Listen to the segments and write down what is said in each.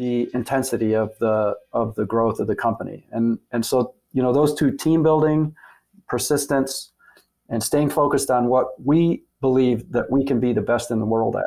the intensity of the of the growth of the company. And and so you know those two team building, persistence, and staying focused on what we believe that we can be the best in the world at.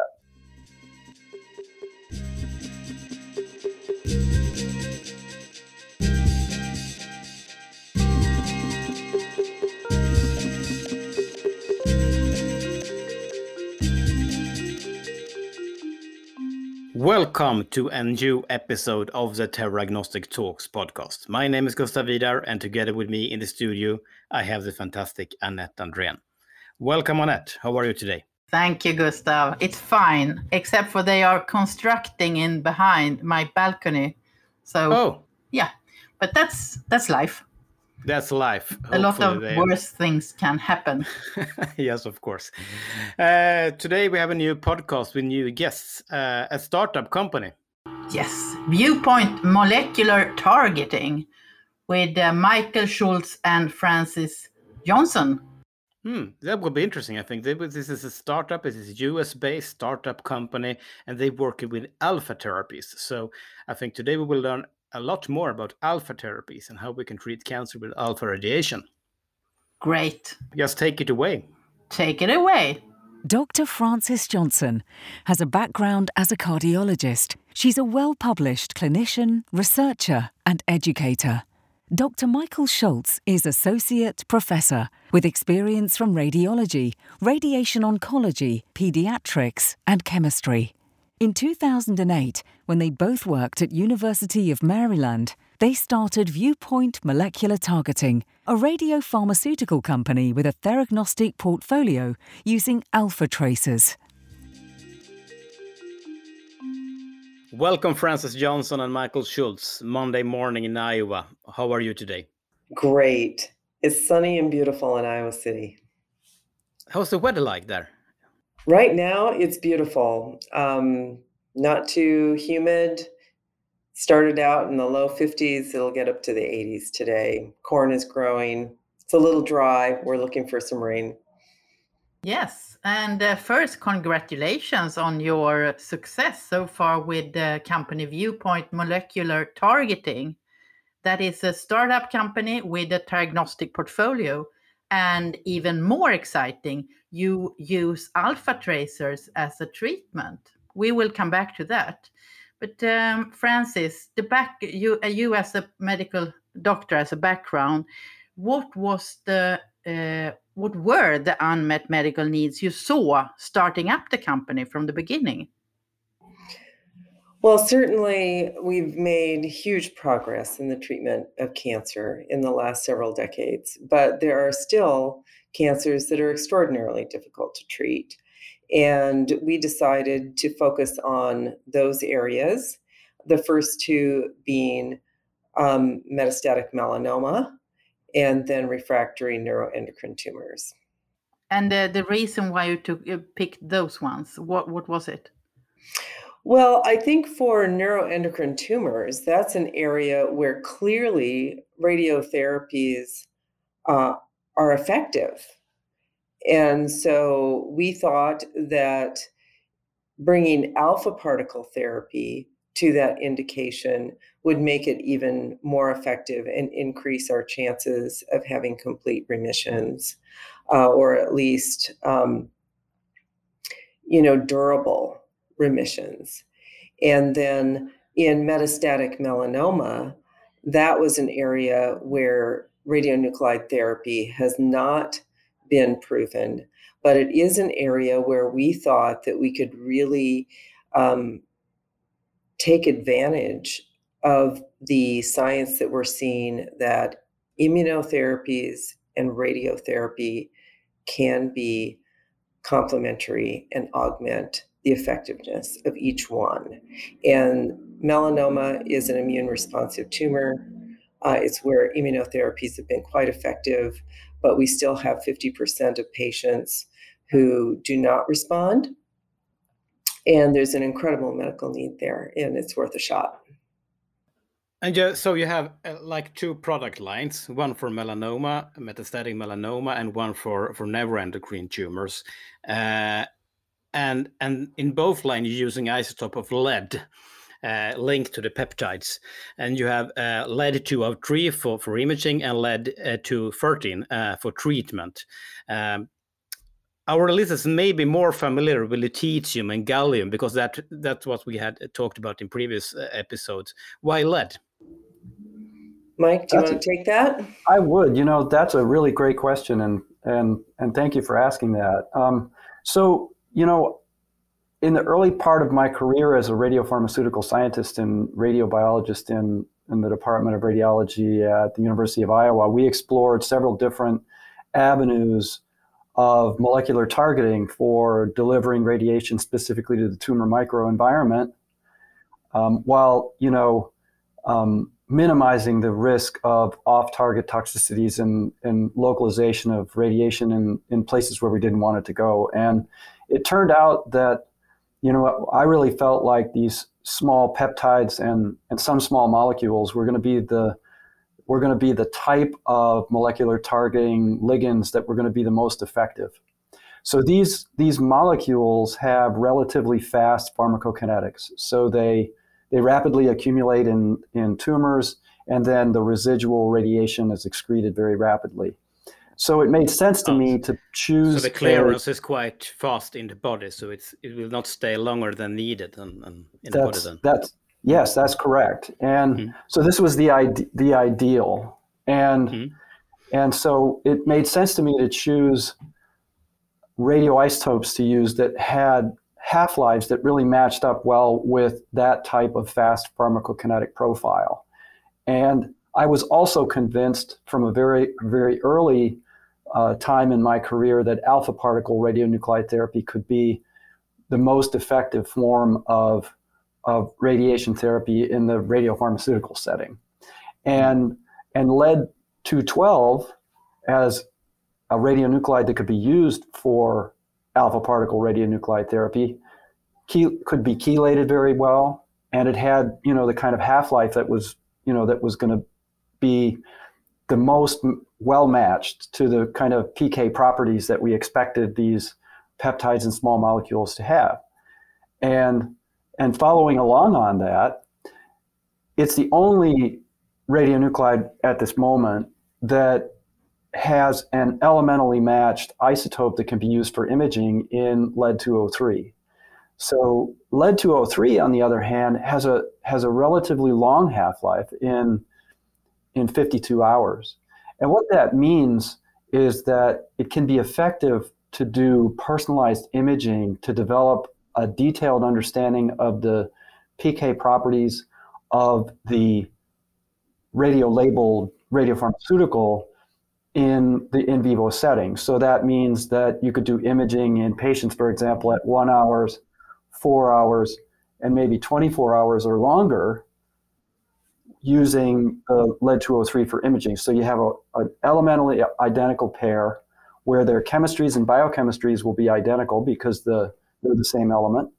Welcome to a new episode of the Theragnostic Talks podcast. My name is Gustav Vidar, and together with me in the studio, I have the fantastic Annette Andrén. Welcome, Annette. How are you today? Thank you, Gustav. It's fine, except for they are constructing in behind my balcony. So, oh, yeah, but that's that's life. That's life. A lot of they... worse things can happen. yes, of course. Uh, today we have a new podcast with new guests, uh, a startup company. Yes, Viewpoint Molecular Targeting with uh, Michael Schultz and Francis Johnson. Hmm, that would be interesting. I think they, this is a startup. It is a US-based startup company, and they work with alpha therapies. So I think today we will learn a lot more about alpha therapies and how we can treat cancer with alpha radiation. Great. Just take it away. Take it away. Dr. Francis Johnson has a background as a cardiologist. She's a well published clinician, researcher, and educator. Dr. Michael Schultz is Associate Professor with experience from radiology, radiation oncology, pediatrics, and chemistry. In 2008, when they both worked at University of Maryland, they started Viewpoint Molecular Targeting, a radiopharmaceutical company with a theragnostic portfolio using alpha tracers. Welcome, Francis Johnson and Michael Schultz, Monday morning in Iowa. How are you today? Great. It's sunny and beautiful in Iowa City. How's the weather like there? Right now, it's beautiful. Um, not too humid. Started out in the low 50s. It'll get up to the 80s today. Corn is growing. It's a little dry. We're looking for some rain. Yes. And uh, first, congratulations on your success so far with the company Viewpoint Molecular Targeting. That is a startup company with a diagnostic portfolio. And even more exciting, you use alpha tracers as a treatment. We will come back to that. But um, Francis, the back you uh, you as a medical doctor as a background, what was the uh, what were the unmet medical needs you saw starting up the company from the beginning? Well, certainly we've made huge progress in the treatment of cancer in the last several decades, but there are still cancers that are extraordinarily difficult to treat. And we decided to focus on those areas, the first two being um, metastatic melanoma and then refractory neuroendocrine tumors. And uh, the reason why you took, you picked those ones, what, what was it? Well, I think for neuroendocrine tumors, that's an area where clearly radiotherapies uh, are effective. And so we thought that bringing alpha particle therapy to that indication would make it even more effective and increase our chances of having complete remissions uh, or at least um, you know durable remissions. And then in metastatic melanoma, that was an area where radionuclide therapy has not been proven, but it is an area where we thought that we could really um, take advantage of the science that we're seeing that immunotherapies and radiotherapy can be complementary and augment the effectiveness of each one. And melanoma is an immune responsive tumor. Uh, it's where immunotherapies have been quite effective, but we still have 50% of patients who do not respond. And there's an incredible medical need there, and it's worth a shot. And yeah, so you have uh, like two product lines, one for melanoma, metastatic melanoma, and one for for neuroendocrine tumors. Uh, and and in both lines you're using isotope of lead uh, linked to the peptides, and you have uh, lead 203 for, for imaging and lead uh, 213 uh, for treatment. Um, our listeners may be more familiar with lutetium and gallium because that that's what we had talked about in previous uh, episodes. Why lead? Mike, do you want to take that? I would. You know, that's a really great question, and and and thank you for asking that. Um, so, you know, in the early part of my career as a radiopharmaceutical scientist and radiobiologist in in the Department of Radiology at the University of Iowa, we explored several different avenues of molecular targeting for delivering radiation specifically to the tumor microenvironment, um, while you know um, minimizing the risk of off-target toxicities and, and localization of radiation in, in places where we didn't want it to go. And it turned out that you know I really felt like these small peptides and, and some small molecules were going to be the we're going to be the type of molecular targeting ligands that were going to be the most effective. So these these molecules have relatively fast pharmacokinetics. So they they rapidly accumulate in, in tumors, and then the residual radiation is excreted very rapidly. So it made sense to oh, me to choose. So the clearance a, is quite fast in the body, so it's it will not stay longer than needed and, and in the body. Then that's Yes, that's correct. And mm-hmm. so this was the ide- the ideal, and mm-hmm. and so it made sense to me to choose radioisotopes to use that had half lives that really matched up well with that type of fast pharmacokinetic profile. And I was also convinced from a very very early uh, time in my career that alpha particle radionuclide therapy could be the most effective form of of radiation therapy in the radiopharmaceutical setting. And, and lead 212 as a radionuclide that could be used for alpha particle radionuclide therapy key, could be chelated very well. And it had, you know, the kind of half-life that was, you know, that was going to be the most well matched to the kind of PK properties that we expected these peptides and small molecules to have. And and following along on that, it's the only radionuclide at this moment that has an elementally matched isotope that can be used for imaging in lead 203. So lead 203, on the other hand, has a has a relatively long half-life in in 52 hours. And what that means is that it can be effective to do personalized imaging to develop a detailed understanding of the PK properties of the radio labeled radiopharmaceutical in the in vivo setting. So that means that you could do imaging in patients, for example, at one hours, four hours, and maybe 24 hours or longer using lead 203 for imaging. So you have a, an elementally identical pair where their chemistries and biochemistries will be identical because the they're the same element,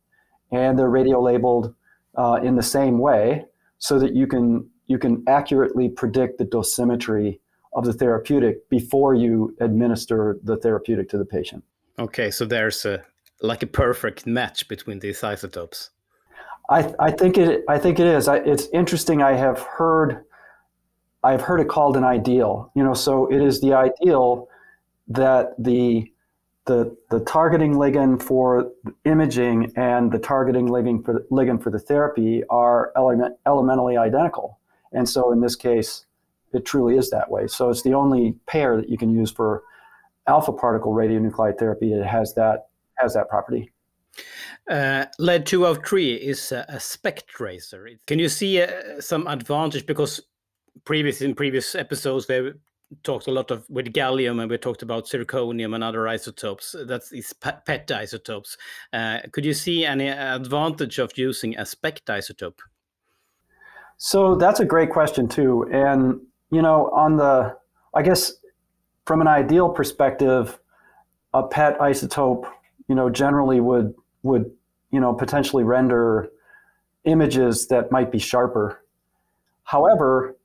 and they're radio labeled uh, in the same way, so that you can you can accurately predict the dosimetry of the therapeutic before you administer the therapeutic to the patient. Okay, so there's a like a perfect match between these isotopes. I, I think it I think it is. I, it's interesting. I have heard I've heard it called an ideal. You know, so it is the ideal that the the, the targeting ligand for imaging and the targeting ligand for the, ligand for the therapy are element, elementally identical. And so in this case, it truly is that way. So it's the only pair that you can use for alpha particle radionuclide therapy that has that has that property. Uh, lead 203 is a, a SPECT tracer. Can you see uh, some advantage? Because previous in previous episodes they talked a lot of with gallium and we talked about zirconium and other isotopes that's these pet isotopes. Uh, could you see any advantage of using a SPECT isotope? So that's a great question too. And you know on the i guess from an ideal perspective a pet isotope you know generally would would you know potentially render images that might be sharper however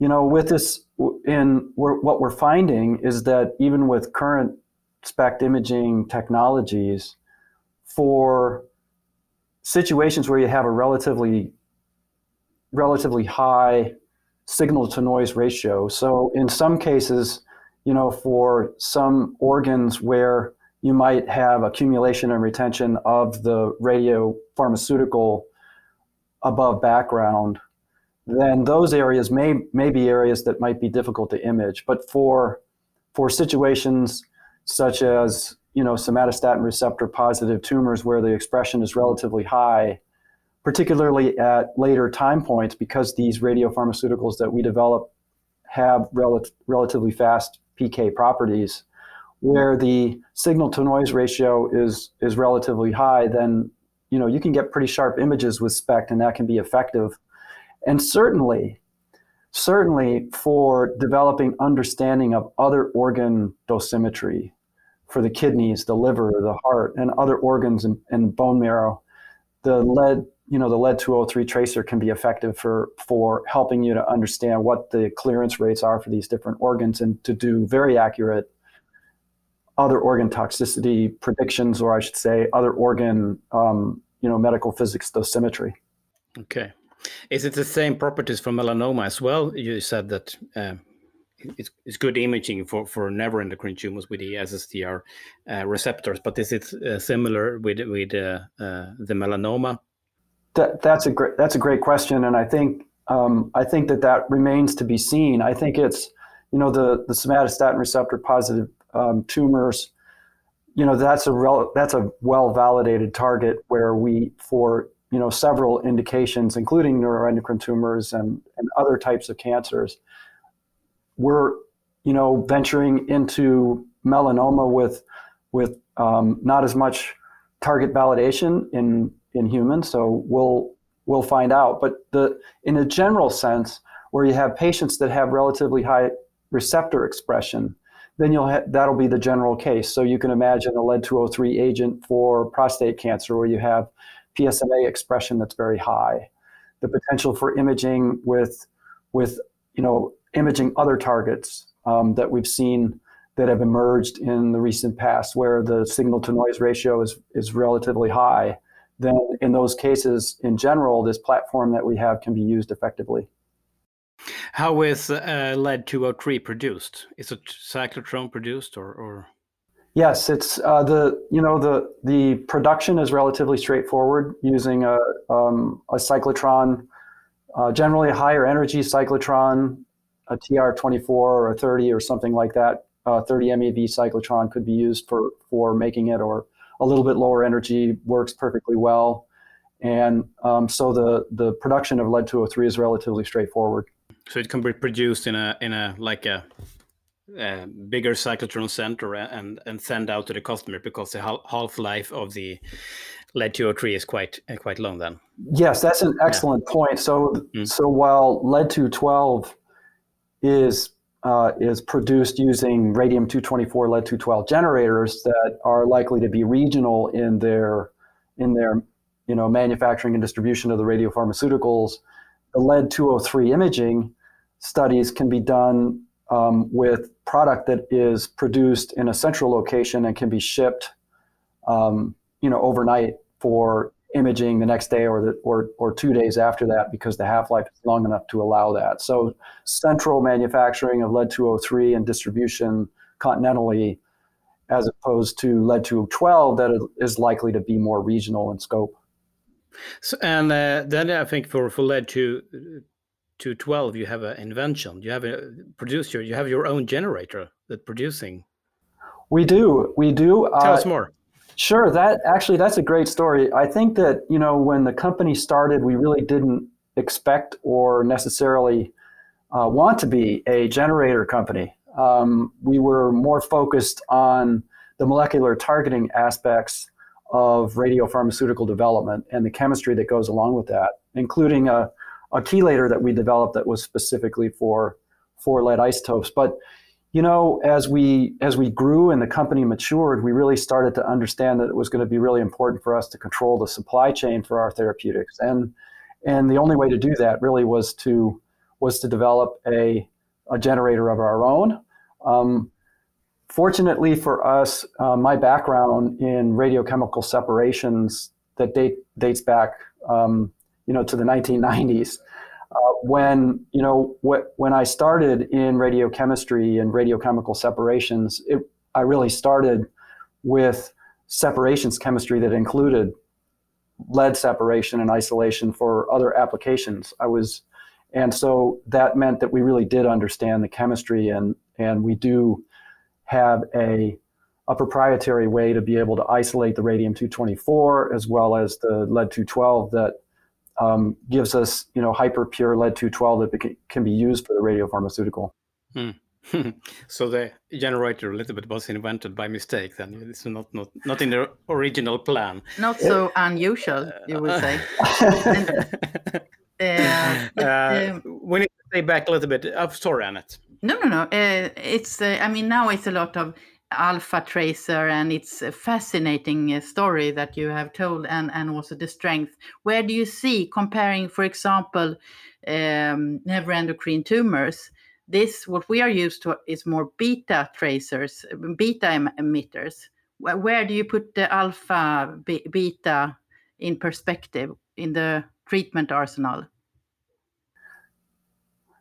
you know, with this, in we're, what we're finding is that even with current SPECT imaging technologies, for situations where you have a relatively relatively high signal to noise ratio. So in some cases, you know, for some organs where you might have accumulation and retention of the radio pharmaceutical above background, then those areas may may be areas that might be difficult to image. But for for situations such as you know somatostatin receptor positive tumors where the expression is relatively high, particularly at later time points, because these radiopharmaceuticals that we develop have rel- relatively fast PK properties, where the signal to noise ratio is is relatively high, then you know you can get pretty sharp images with SPECT, and that can be effective. And certainly, certainly for developing understanding of other organ dosimetry for the kidneys, the liver, the heart, and other organs and, and bone marrow, the lead you know the lead 203 tracer can be effective for for helping you to understand what the clearance rates are for these different organs and to do very accurate other organ toxicity predictions or i should say other organ um, you know medical physics dosimetry. Okay. Is it the same properties for melanoma as well? You said that uh, it's, it's good imaging for, for neuroendocrine tumors with the SSTR uh, receptors, but is it uh, similar with with uh, uh, the melanoma? That, that's a great that's a great question, and I think um, I think that that remains to be seen. I think it's you know the the somatostatin receptor positive um, tumors. You know that's a rel- that's a well validated target where we for you know several indications, including neuroendocrine tumors and and other types of cancers. We're you know venturing into melanoma with with um, not as much target validation in in humans. So we'll we'll find out. But the in a general sense, where you have patients that have relatively high receptor expression, then you'll ha- that'll be the general case. So you can imagine a lead 203 agent for prostate cancer, where you have PSMA expression that's very high. The potential for imaging with with you know imaging other targets um, that we've seen that have emerged in the recent past, where the signal to noise ratio is is relatively high then in those cases, in general, this platform that we have can be used effectively. How is uh, lead 203 produced? Is it cyclotron produced or, or? Yes, it's uh, the you know the the production is relatively straightforward using a um, a cyclotron, uh, generally a higher energy cyclotron, a TR24 or a 30 or something like that. Uh, 30 MeV cyclotron could be used for for making it, or a little bit lower energy works perfectly well. And um, so the, the production of lead 203 is relatively straightforward. So it can be produced in a in a like a, a bigger cyclotron center and and send out to the customer because the half life of the lead 203 is quite uh, quite long. Then yes, that's an excellent yeah. point. So mm. so while lead 212 is uh, is produced using radium 224 lead 212 generators that are likely to be regional in their in their you know manufacturing and distribution of the radiopharmaceuticals the lead 203 imaging studies can be done um, with product that is produced in a central location and can be shipped um, you know overnight for imaging the next day or the, or or two days after that because the half life is long enough to allow that. So central manufacturing of lead 203 and distribution continentally, as opposed to lead 212 that is likely to be more regional in scope. So, and uh, then I think for for lead 2 212 you have an invention. You have a producer. You have your own generator that producing. We do. We do. Tell uh, us more. Sure. That actually, that's a great story. I think that you know when the company started, we really didn't expect or necessarily uh, want to be a generator company. Um, we were more focused on the molecular targeting aspects of radiopharmaceutical development and the chemistry that goes along with that, including a, a chelator that we developed that was specifically for for lead isotopes. But you know, as we as we grew and the company matured, we really started to understand that it was going to be really important for us to control the supply chain for our therapeutics, and and the only way to do that really was to was to develop a a generator of our own. Um, fortunately for us, uh, my background in radiochemical separations that date dates back, um, you know, to the 1990s when you know what when I started in radiochemistry and radiochemical separations, it, I really started with separations chemistry that included lead separation and isolation for other applications. I was, and so that meant that we really did understand the chemistry, and and we do have a a proprietary way to be able to isolate the radium 224 as well as the lead 212 that um, gives us, you know, hyper pure lead 212 that can be used for the radiopharmaceutical. Hmm. so the generator a little bit was invented by mistake then. It's not not not in the original plan. Not so unusual you would say. And, uh, uh, um, we need to stay back a little bit. Uh, sorry annette no no no. Uh, it's uh, i mean now it's a lot of alpha tracer and it's a fascinating uh, story that you have told and and also the strength. Where do you see comparing for example um, neuroendocrine tumors this what we are used to is more beta tracers beta emitters. Where do you put the alpha beta in perspective in the treatment arsenal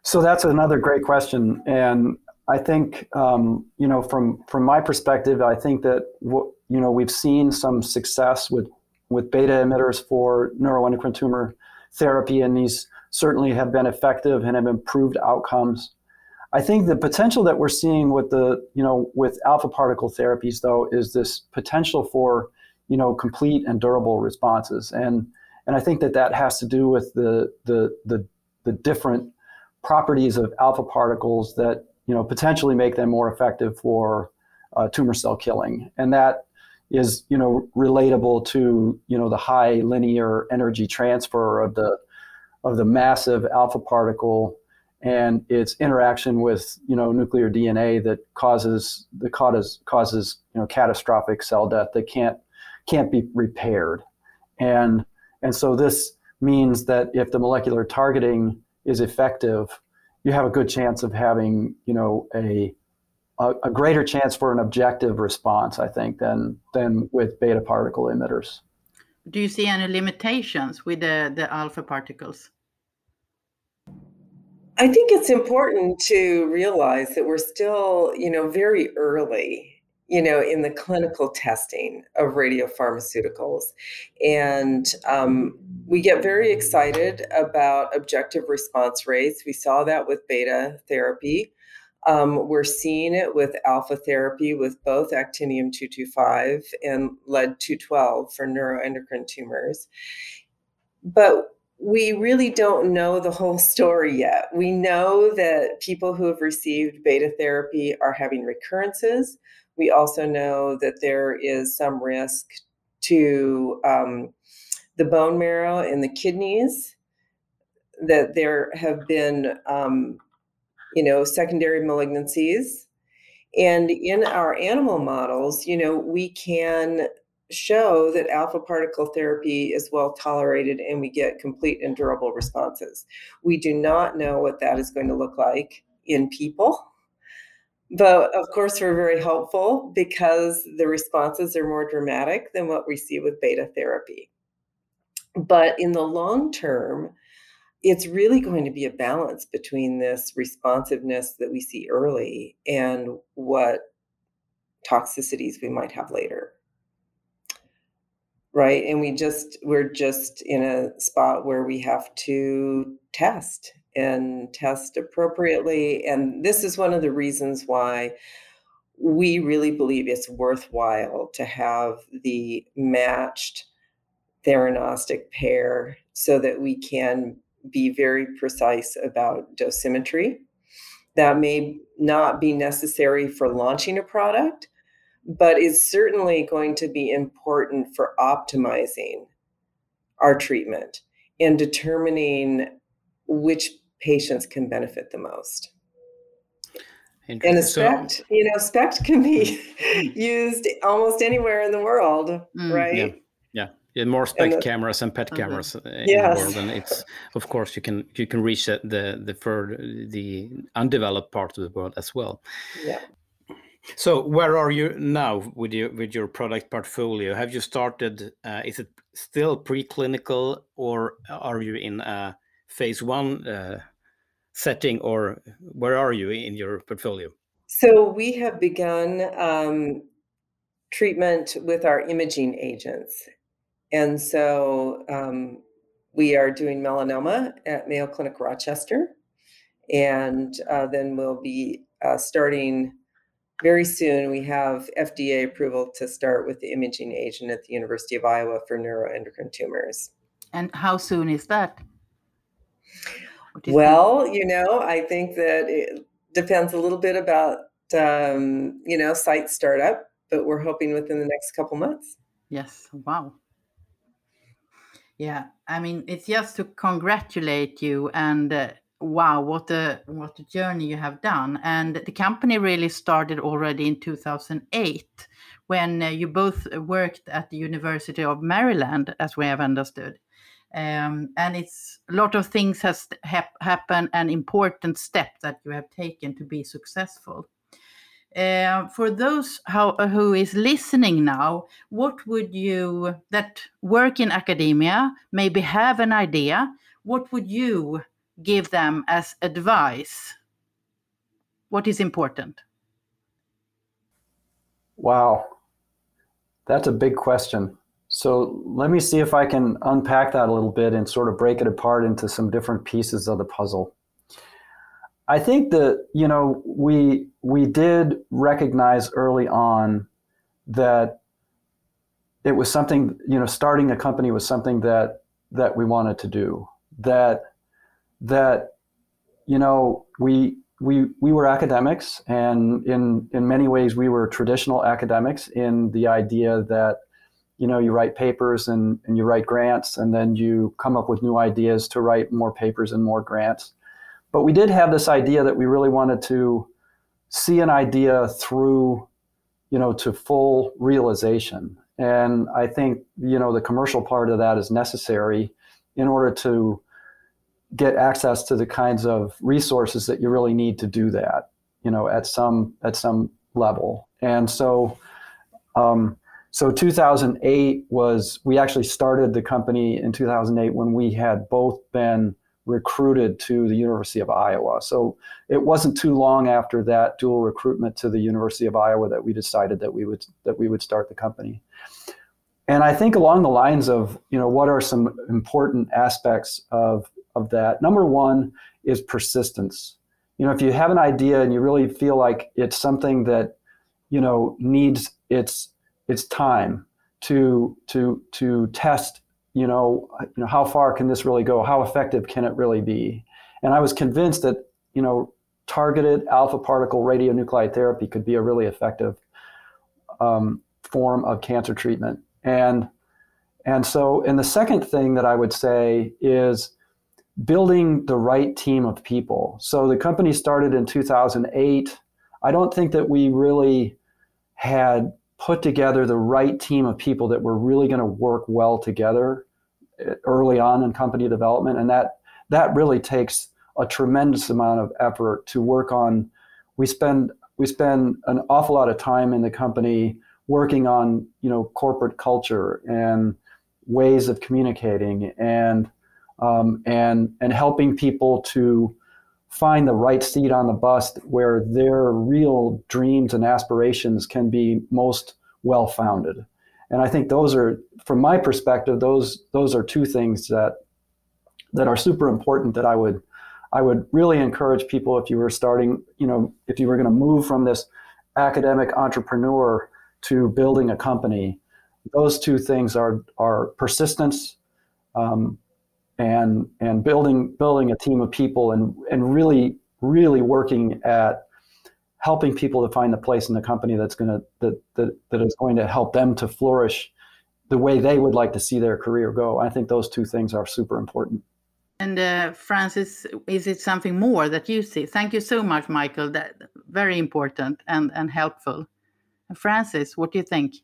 so that's another great question and I think um, you know from from my perspective, I think that you know we've seen some success with with beta emitters for neuroendocrine tumor therapy, and these certainly have been effective and have improved outcomes. I think the potential that we're seeing with the you know with alpha particle therapies though is this potential for you know complete and durable responses, and and I think that that has to do with the the the, the different properties of alpha particles that you know, potentially make them more effective for uh, tumor cell killing. And that is, you know, relatable to, you know, the high linear energy transfer of the of the massive alpha particle and its interaction with, you know, nuclear DNA that causes the causes causes, you know, catastrophic cell death that can't can't be repaired. And and so this means that if the molecular targeting is effective, you have a good chance of having, you know, a, a, a greater chance for an objective response, I think, than than with beta particle emitters. Do you see any limitations with the, the alpha particles? I think it's important to realize that we're still, you know, very early you know, in the clinical testing of radiopharmaceuticals. And um, we get very excited about objective response rates. We saw that with beta therapy. Um, we're seeing it with alpha therapy with both actinium 225 and lead 212 for neuroendocrine tumors. But we really don't know the whole story yet. We know that people who have received beta therapy are having recurrences. We also know that there is some risk to um, the bone marrow and the kidneys, that there have been, um, you know, secondary malignancies. And in our animal models, you know, we can show that alpha particle therapy is well tolerated and we get complete and durable responses. We do not know what that is going to look like in people but of course, we're very hopeful because the responses are more dramatic than what we see with beta therapy. But in the long term, it's really going to be a balance between this responsiveness that we see early and what toxicities we might have later right and we just we're just in a spot where we have to test and test appropriately. And this is one of the reasons why we really believe it's worthwhile to have the matched theranostic pair so that we can be very precise about dosimetry. That may not be necessary for launching a product, but is certainly going to be important for optimizing our treatment and determining which patients can benefit the most. And a SPECT, so, you know, SPECT can be used almost anywhere in the world, mm, right? Yeah. yeah. Yeah, more SPECT the, cameras and PET cameras uh, in yes. the world, and it's of course you can you can reach the the further the undeveloped part of the world as well. Yeah. So where are you now with your with your product portfolio? Have you started? Uh, is it still preclinical, or are you in a phase one uh, setting, or where are you in your portfolio? So we have begun um, treatment with our imaging agents. And so um, we are doing melanoma at Mayo Clinic Rochester. And uh, then we'll be uh, starting very soon. We have FDA approval to start with the imaging agent at the University of Iowa for neuroendocrine tumors. And how soon is that? Well, think? you know, I think that it depends a little bit about, um, you know, site startup, but we're hoping within the next couple months. Yes. Wow. Yeah, I mean, it's just to congratulate you and uh, wow, what a what a journey you have done. And the company really started already in 2008 when uh, you both worked at the University of Maryland, as we have understood. Um, and it's a lot of things has hap- happened and important step that you have taken to be successful. Uh, for those how, who is listening now, what would you that work in academia maybe have an idea? What would you give them as advice? What is important? Wow, that's a big question. So let me see if I can unpack that a little bit and sort of break it apart into some different pieces of the puzzle. I think that you know we we did recognize early on that it was something you know starting a company was something that that we wanted to do that that you know we we we were academics and in in many ways we were traditional academics in the idea that you know you write papers and, and you write grants and then you come up with new ideas to write more papers and more grants but we did have this idea that we really wanted to see an idea through, you know, to full realization. And I think, you know, the commercial part of that is necessary in order to get access to the kinds of resources that you really need to do that, you know, at some at some level. And so um, so 2008 was we actually started the company in 2008 when we had both been recruited to the University of Iowa. So it wasn't too long after that dual recruitment to the University of Iowa that we decided that we would that we would start the company. And I think along the lines of, you know, what are some important aspects of of that? Number one is persistence. You know, if you have an idea and you really feel like it's something that, you know, needs its its time to to to test you know, you know, how far can this really go? How effective can it really be? And I was convinced that, you know, targeted alpha particle radionuclide therapy could be a really effective um, form of cancer treatment. And and so, and the second thing that I would say is building the right team of people. So the company started in 2008. I don't think that we really had put together the right team of people that were really going to work well together eh, early on in company development and that that really takes a tremendous amount of effort to work on. We spend we spend an awful lot of time in the company working on you know corporate culture and ways of communicating and um, and and helping people to find the right seat on the bus where their real dreams and aspirations can be most well founded. And I think those are, from my perspective, those those are two things that that are super important that I would I would really encourage people if you were starting, you know, if you were going to move from this academic entrepreneur to building a company, those two things are are persistence um, and and building building a team of people and and really really working at helping people to find the place in the company that's going to that, that that is going to help them to flourish the way they would like to see their career go. I think those two things are super important. And uh, francis is it something more that you see? Thank you so much michael. That very important and and helpful. Francis what do you think?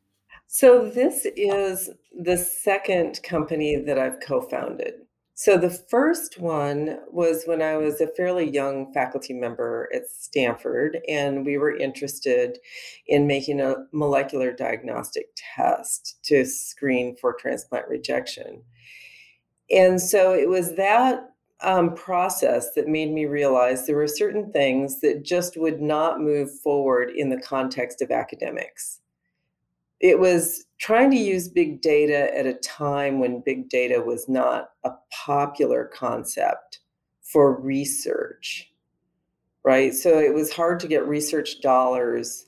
So this is the second company that i've co-founded so the first one was when I was a fairly young faculty member at Stanford, and we were interested in making a molecular diagnostic test to screen for transplant rejection. And so it was that um, process that made me realize there were certain things that just would not move forward in the context of academics. It was trying to use big data at a time when big data was not a popular concept for research, right? So it was hard to get research dollars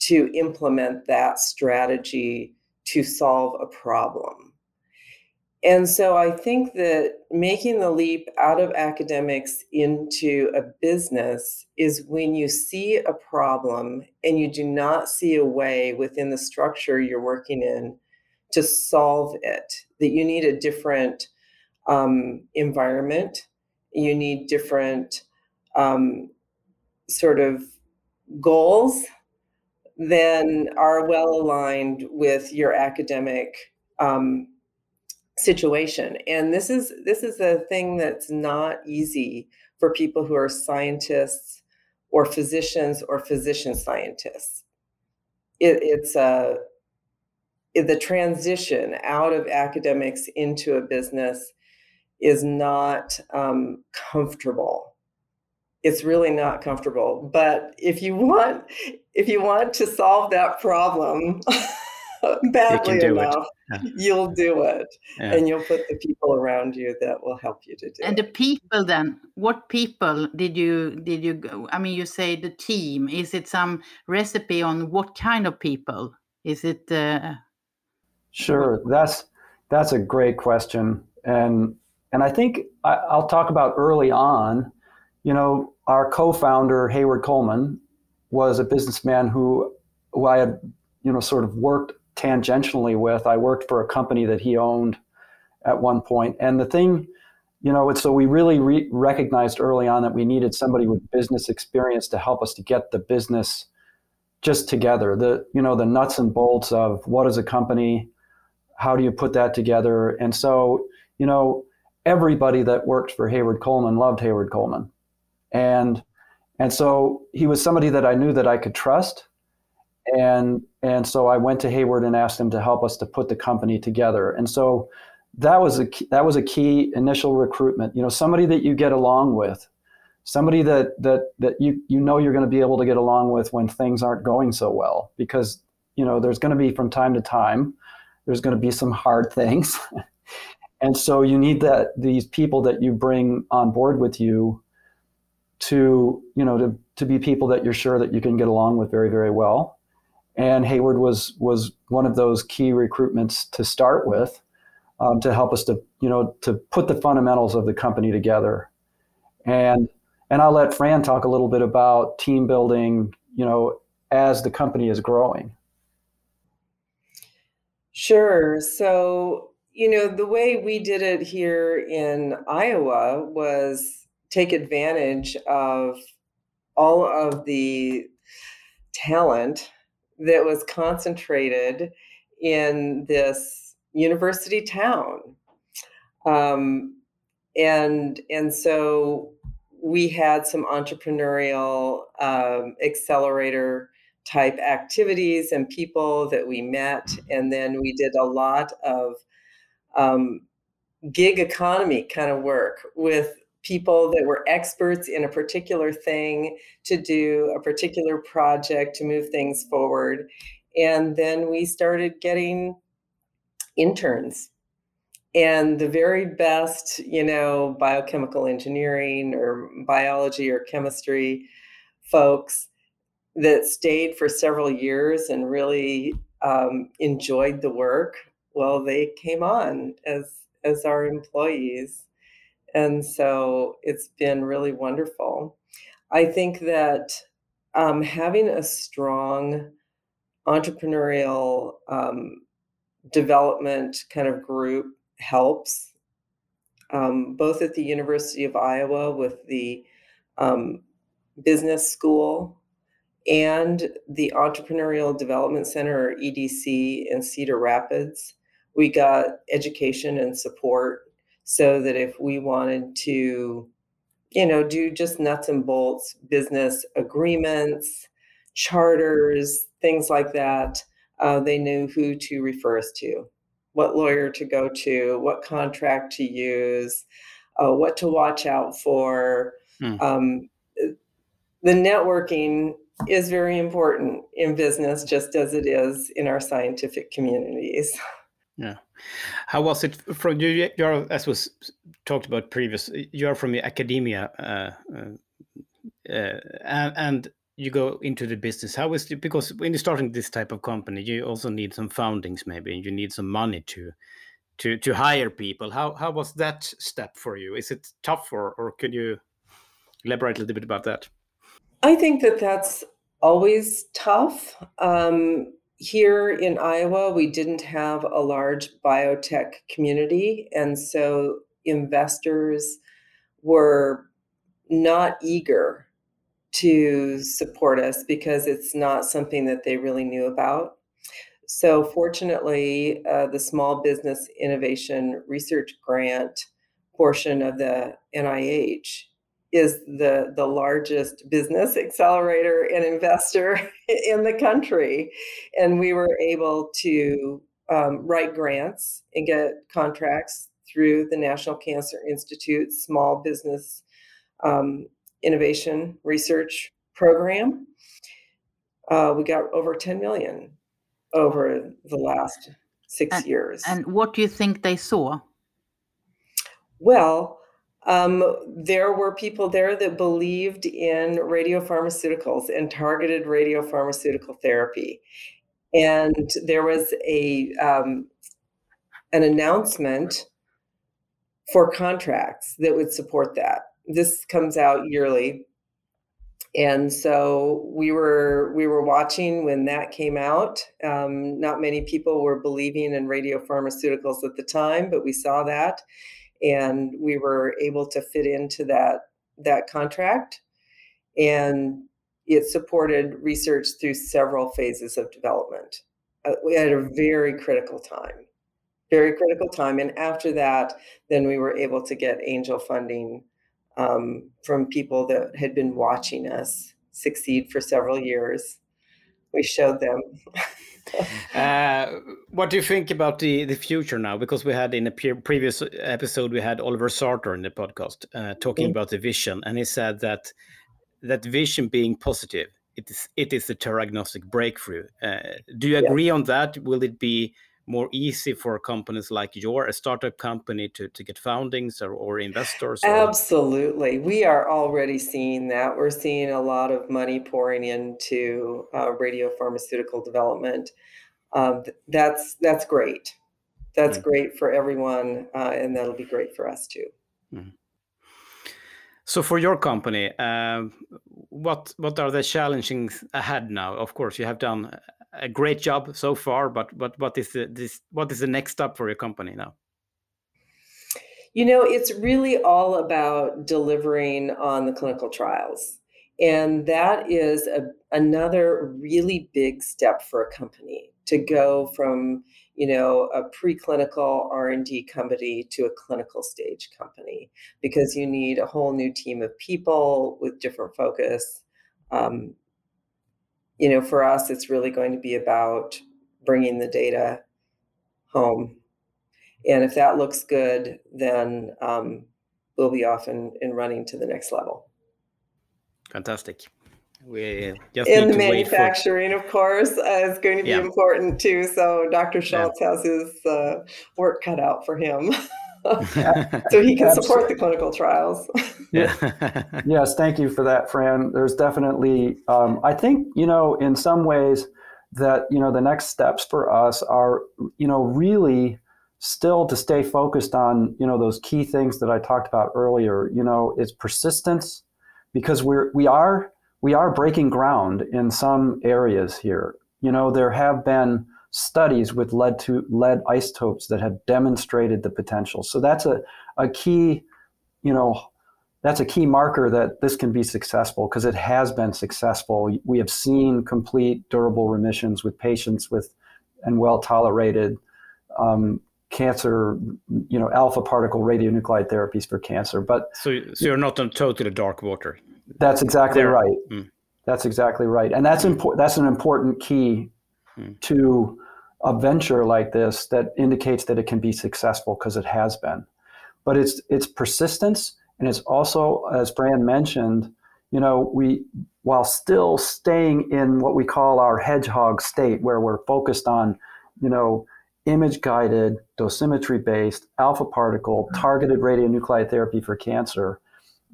to implement that strategy to solve a problem. And so I think that making the leap out of academics into a business is when you see a problem and you do not see a way within the structure you're working in to solve it, that you need a different um, environment, you need different um, sort of goals than are well aligned with your academic um, situation. And this is this is a thing that's not easy for people who are scientists or physicians or physician scientists. It, it's a the transition out of academics into a business is not um, comfortable. It's really not comfortable. But if you want if you want to solve that problem badly enough, yeah. you'll do it. Yeah. And you'll put the people around you that will help you to do and it. And the people then, what people did you did you go? I mean you say the team. Is it some recipe on what kind of people? Is it uh, Sure. That's that's a great question. And and I think I, I'll talk about early on, you know, our co-founder Hayward Coleman was a businessman who who I had, you know, sort of worked tangentially with. I worked for a company that he owned at one point, and the thing, you know, so we really re- recognized early on that we needed somebody with business experience to help us to get the business just together. The you know the nuts and bolts of what is a company, how do you put that together, and so you know everybody that worked for Hayward Coleman loved Hayward Coleman, and and so he was somebody that I knew that I could trust and and so I went to Hayward and asked him to help us to put the company together. And so that was a key, that was a key initial recruitment. You know, somebody that you get along with, somebody that that that you you know you're going to be able to get along with when things aren't going so well, because you know there's going to be from time to time there's going to be some hard things. and so you need that these people that you bring on board with you to you know to, to be people that you're sure that you can get along with very very well and Hayward was was one of those key recruitments to start with, um, to help us to you know to put the fundamentals of the company together, and and I'll let Fran talk a little bit about team building, you know, as the company is growing. Sure. So you know the way we did it here in Iowa was take advantage of all of the talent that was concentrated in this university town. Um, and and so we had some entrepreneurial um, accelerator type activities and people that we met and then we did a lot of um, gig economy kind of work with people that were experts in a particular thing to do a particular project to move things forward. And then we started getting interns and the very best, you know, biochemical engineering or biology or chemistry folks that stayed for several years and really um, enjoyed the work. Well, they came on as as our employees and so it's been really wonderful. I think that um, having a strong entrepreneurial um, development kind of group helps, um, both at the University of Iowa with the um, business school and the Entrepreneurial Development Center, or EDC, in Cedar Rapids. We got education and support so that if we wanted to you know do just nuts and bolts business agreements charters things like that uh, they knew who to refer us to what lawyer to go to what contract to use uh, what to watch out for. Mm. Um, the networking is very important in business, just as it is in our scientific communities. Yeah. How was it from you? You're, as was talked about previous, you're from the academia uh, uh, uh, and, and you go into the business. How is it? Because when you're starting this type of company, you also need some foundings, maybe, and you need some money to to to hire people. How how was that step for you? Is it tough, or or could you elaborate a little bit about that? I think that that's always tough. Um, here in Iowa, we didn't have a large biotech community, and so investors were not eager to support us because it's not something that they really knew about. So, fortunately, uh, the Small Business Innovation Research Grant portion of the NIH is the the largest business accelerator and investor in the country, and we were able to um, write grants and get contracts through the National Cancer Institute Small Business um, Innovation Research Program. Uh, we got over 10 million over the last six and, years. And what do you think they saw? Well, um, there were people there that believed in radiopharmaceuticals and targeted radiopharmaceutical therapy. And there was a um, an announcement for contracts that would support that. This comes out yearly. And so we were we were watching when that came out. Um, not many people were believing in radiopharmaceuticals at the time, but we saw that and we were able to fit into that that contract. And it supported research through several phases of development uh, we had a very critical time very critical time. And after that then we were able to get angel funding um, from people that had been watching us succeed for several years. We showed them uh, what do you think about the, the future now? Because we had in a pre- previous episode we had Oliver Sartor in the podcast uh, talking mm-hmm. about the vision, and he said that that vision being positive, it is it is a theragnostic breakthrough. Uh, do you agree yeah. on that? Will it be more easy for companies like your a startup company to, to get foundings or, or investors or... absolutely. We are already seeing that. We're seeing a lot of money pouring into uh, radio pharmaceutical development. Um, that's that's great. That's mm. great for everyone uh, and that'll be great for us too. Mm so for your company uh, what what are the challenges ahead now? Of course you have done a great job so far, but but what is the this what is the next step for your company now? You know, it's really all about delivering on the clinical trials. And that is a, another really big step for a company to go from, you know, a preclinical R&D company to a clinical stage company because you need a whole new team of people with different focus. Um, you know, for us, it's really going to be about bringing the data home. And if that looks good, then um, we'll be off and, and running to the next level. Fantastic. We just in the manufacturing, for... of course, uh, is going to be yeah. important too. So Dr. Schultz yeah. has his uh, work cut out for him. so he can support the clinical trials. Yeah. yes, thank you for that, Fran. There's definitely, um, I think, you know, in some ways that, you know, the next steps for us are, you know, really still to stay focused on, you know, those key things that I talked about earlier, you know, is persistence because we're, we are, we are breaking ground in some areas here. You know, there have been, studies with lead to lead isotopes that have demonstrated the potential. So that's a, a key, you know, that's a key marker that this can be successful because it has been successful. We have seen complete durable remissions with patients with and well tolerated um, cancer, you know, alpha particle radionuclide therapies for cancer. But so, so you're not on totally dark water. That's exactly there. right. Mm. That's exactly right, and that's important. That's an important key mm. to a venture like this that indicates that it can be successful because it has been. but it's it's persistence and it's also, as Fran mentioned, you know, we while still staying in what we call our hedgehog state, where we're focused on, you know, image guided, dosimetry based, alpha particle, mm-hmm. targeted radionuclide therapy for cancer,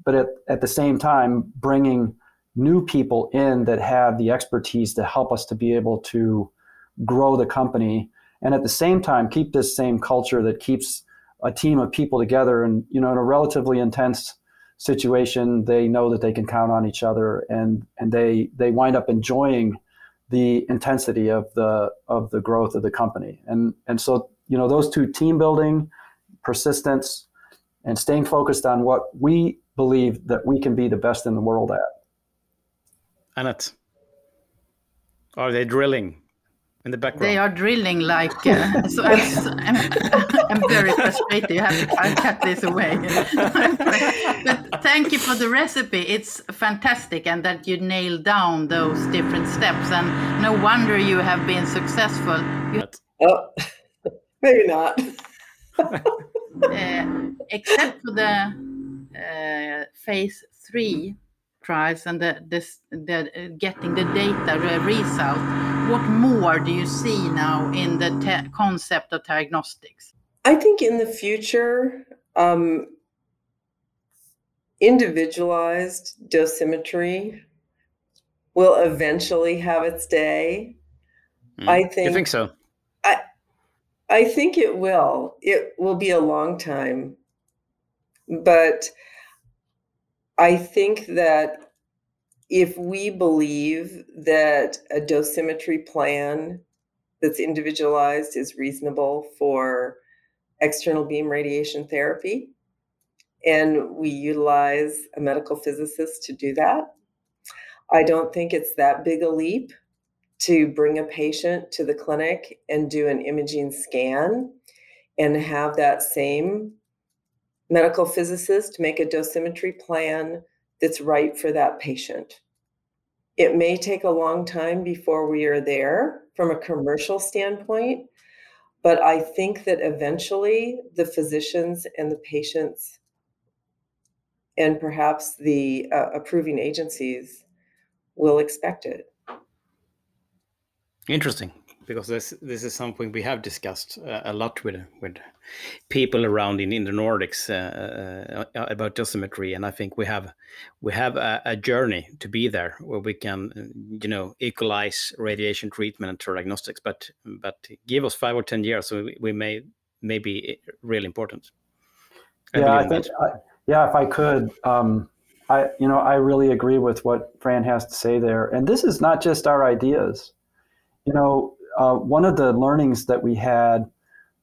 but at, at the same time, bringing new people in that have the expertise to help us to be able to grow the company. And at the same time keep this same culture that keeps a team of people together and you know in a relatively intense situation they know that they can count on each other and and they they wind up enjoying the intensity of the of the growth of the company. And and so you know those two team building persistence and staying focused on what we believe that we can be the best in the world at. Annette, are they drilling in the background? They are drilling like. Uh, so I'm, I'm, I'm, very frustrated. You have to I'll cut this away. but thank you for the recipe. It's fantastic, and that you nailed down those different steps. And no wonder you have been successful. You, oh, maybe not. uh, except for the uh, phase three trials and the, this, the uh, getting the data result, what more do you see now in the concept of diagnostics? I think in the future, um, individualized dosimetry will eventually have its day. Mm, I think. You think so? I I think it will. It will be a long time, but I think that if we believe that a dosimetry plan that's individualized is reasonable for external beam radiation therapy, and we utilize a medical physicist to do that, I don't think it's that big a leap to bring a patient to the clinic and do an imaging scan and have that same medical physicist make a dosimetry plan that's right for that patient. It may take a long time before we are there from a commercial standpoint, but I think that eventually the physicians and the patients and perhaps the uh, approving agencies will expect it. Interesting because this this is something we have discussed uh, a lot with with people around in, in the Nordics uh, uh, about dosimetry, and I think we have we have a, a, journey to be there where we can you know equalize radiation treatment and diagnostics, but but give us five or ten years, so we, we may may be really important. I yeah, I think I, yeah, if I could. Um, I, you know, I really agree with what Fran has to say there. And this is not just our ideas. You know, uh, one of the learnings that we had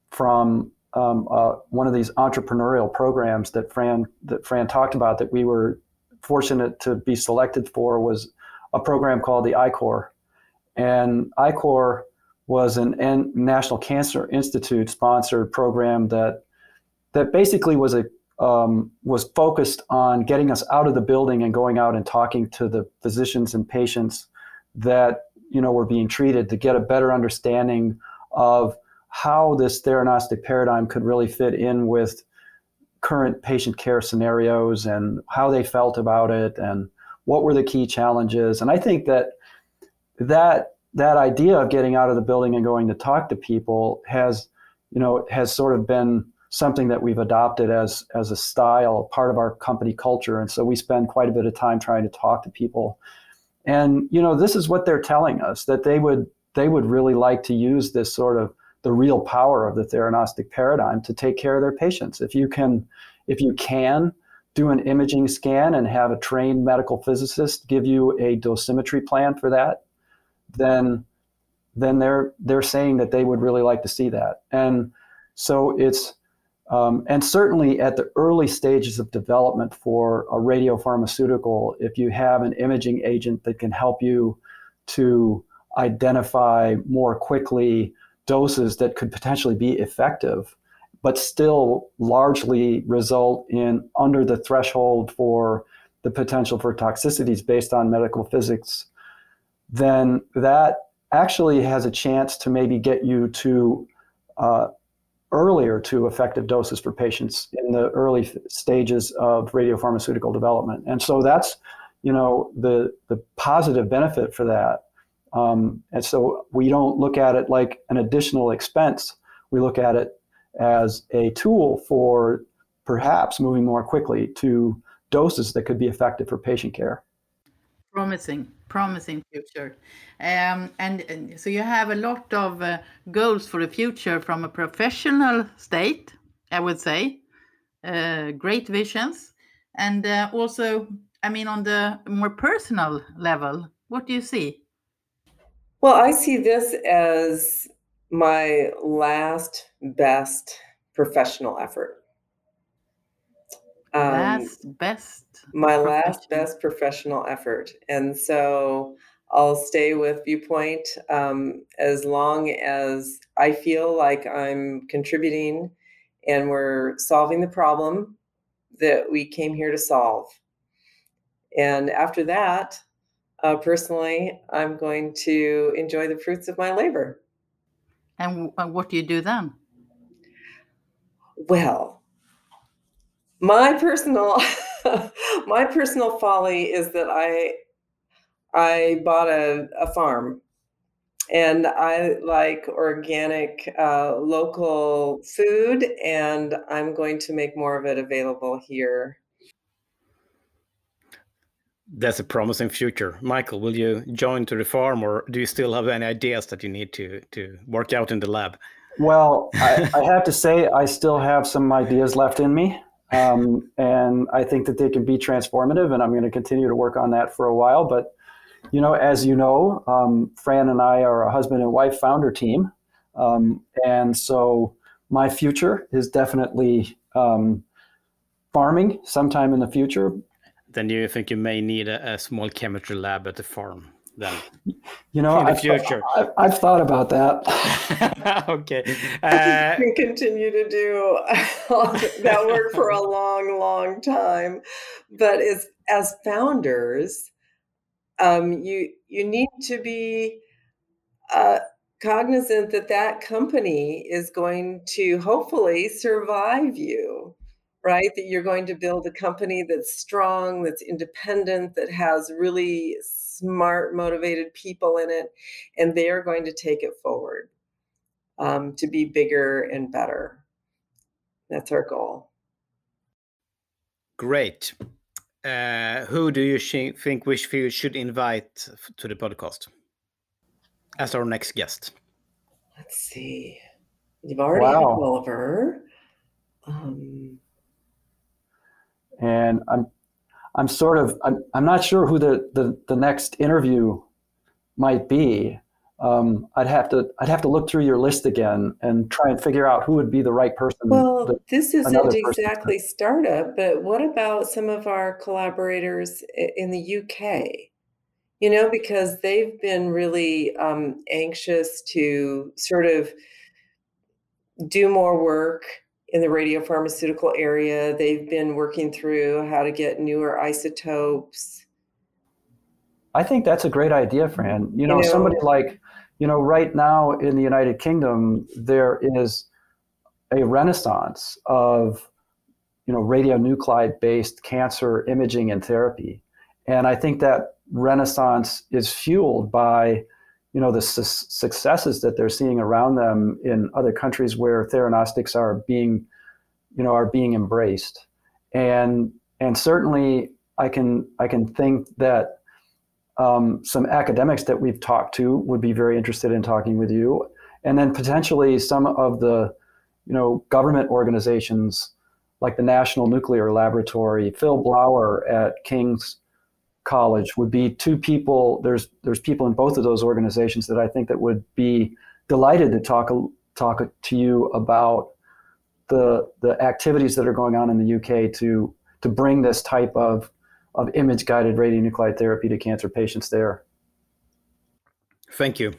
from um, uh, one of these entrepreneurial programs that Fran that Fran talked about that we were fortunate to be selected for was a program called the I-Corps, and I-Corps was an N- National Cancer Institute sponsored program that that basically was a um, was focused on getting us out of the building and going out and talking to the physicians and patients that you know were being treated to get a better understanding of how this theranostic paradigm could really fit in with current patient care scenarios and how they felt about it and what were the key challenges. And i think that that that idea of getting out of the building and going to talk to people has you know has sort of been something that we've adopted as as a style part of our company culture. And so we spend quite a bit of time trying to talk to people and you know, this is what they're telling us that they would they would really like to use this sort of the real power of the theranostic paradigm to take care of their patients. If you can if you can do an imaging scan and have a trained medical physicist give you a dosimetry plan for that, then then they're they're saying that they would really like to see that. And so it's um, and certainly at the early stages of development for a radiopharmaceutical, if you have an imaging agent that can help you to identify more quickly doses that could potentially be effective, but still largely result in under the threshold for the potential for toxicities based on medical physics, then that actually has a chance to maybe get you to uh, earlier to effective doses for patients in the early stages of radiopharmaceutical development. And so that's, you know, the the positive benefit for that. Um, and so we don't look at it like an additional expense. We look at it as a tool for perhaps moving more quickly to doses that could be effective for patient care. Promising, promising future. Um, and, and, so you have a lot of uh, goals for the future from a professional state, I would say. Uh, great visions. And uh, also, I mean, on the more personal level, what do you see? Well, I see this as my last best professional effort. Um, last best. My last best professional effort. And so I'll stay with Viewpoint um, as long as I feel like I'm contributing and we're solving the problem that we came here to solve. And after that, uh, personally, I'm going to enjoy the fruits of my labor. And what do you do then? Well, my personal my personal folly is that I I bought a, a farm and I like organic uh, local food and I'm going to make more of it available here. That's a promising future. Michael, will you join to the farm or do you still have any ideas that you need to, to work out in the lab? Well, I, I have to say, I still have some ideas left in me. Um, and I think that they can be transformative, and I'm going to continue to work on that for a while. But, you know, as you know, um, Fran and I are a husband and wife founder team. Um, and so my future is definitely um, farming sometime in the future. Then you think you may need a, a small chemistry lab at the farm? Then. You know in the I've, future. I've, I've, thought about that. Okay. Uh, we continue to do that work for a long long time. But as as founders um, you you need to be uh, cognizant that that company is going to hopefully survive you right? That you're going to build a company that's strong that's independent that has really smart, motivated people in it, and they are going to take it forward um, to be bigger and better. That's our goal. Great. Uh, who do you sh- think we should invite to the podcast as our next guest? Let's see. You've already wow. had Oliver. Um, and I'm I'm sort of I'm, I'm not sure who the, the, the next interview might be. Um, I'd have to I'd have to look through your list again and try and figure out who would be the right person. Well, the, this isn't exactly person. startup, but what about some of our collaborators in the UK? You know, because they've been really um, anxious to sort of do more work in the radiopharmaceutical area. They've been working through how to get newer isotopes. I think that's a great idea, Fran. You know, you know, somebody like, you know, right now in the United Kingdom, there is a renaissance of, you know, radionuclide based cancer imaging and therapy. And I think that renaissance is fueled by you know the su- successes that they're seeing around them in other countries where theranostics are being you know are being embraced. And and certainly i can i can think that um, some academics that we've talked to would be very interested in talking with you. And then potentially some of the you know government organizations like the national nuclear laboratory Phil Blower at king's college would be two people. There's there's people in both of those organizations that I think that would be delighted to talk talk to you about the the activities that are going on in the UK to to bring this type of of image guided radionuclide therapy to cancer patients there. Thank you.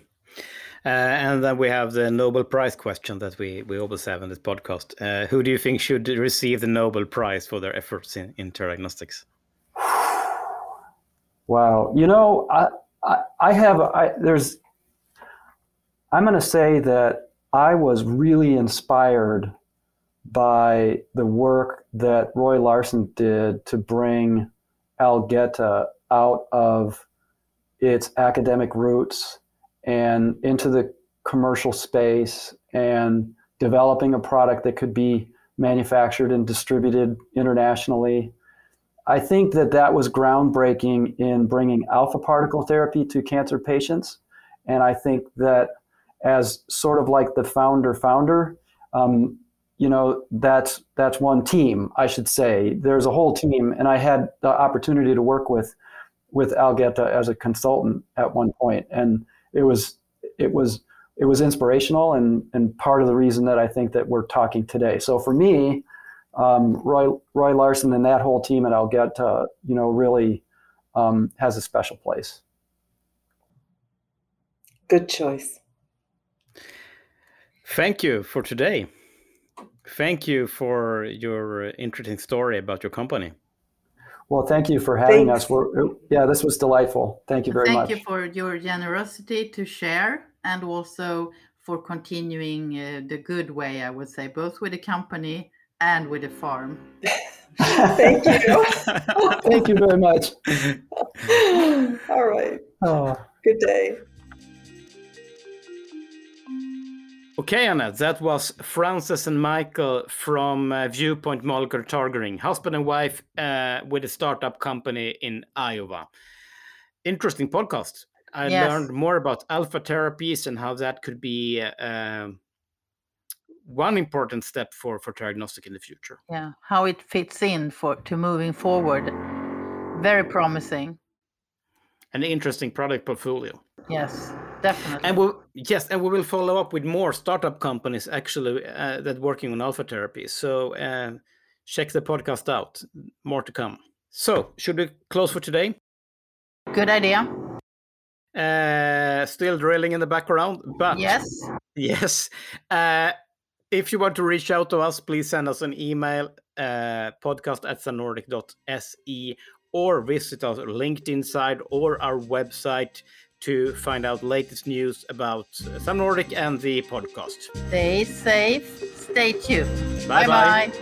Uh, and then we have the Nobel Prize question that we, we always have in this podcast. Uh, who do you think should receive the Nobel Prize for their efforts in, in diagnostics? Wow. You know, I, I, I have, I, there's, I'm going to say that I was really inspired by the work that Roy Larsen did to bring Algeta out of its academic roots and into the commercial space and developing a product that could be manufactured and distributed internationally. I think that that was groundbreaking in bringing alpha particle therapy to cancer patients. And I think that as sort of like the founder founder, um, you know, that's that's one team, I should say. There's a whole team, and I had the opportunity to work with with Algeta as a consultant at one point, and it was it was it was inspirational and, and part of the reason that I think that we're talking today. So for me, um, Roy, Roy Larsen and that whole team at Algeta, you know, really um, has a special place. Good choice. Thank you for today. Thank you for your interesting story about your company. Well, thank you for having Thanks. us. We're, yeah, this was delightful. Thank you very thank much. Thank you for your generosity to share and also for continuing uh, the good way, I would say, both with the company and with a farm. Thank you. Thank you very much. All right. Oh. Good day. Okay, Anna, that was Frances and Michael from uh, Viewpoint Molecular Targeting, husband and wife uh, with a startup company in Iowa. Interesting podcast. I yes. learned more about alpha therapies and how that could be uh, one important step for for diagnostic in the future. Yeah, how it fits in for to moving forward. Very promising. An interesting product portfolio. Yes, definitely. And we'll yes, and we will follow up with more startup companies actually uh, that working on alpha therapy. So uh, check the podcast out. More to come. So should we close for today? Good idea. Uh, still drilling in the background, but yes, yes. Uh, if you want to reach out to us, please send us an email, uh, podcast at samnordic.se, or visit our LinkedIn site or our website to find out latest news about Sam Nordic and the podcast. Stay safe. Stay tuned. Bye bye.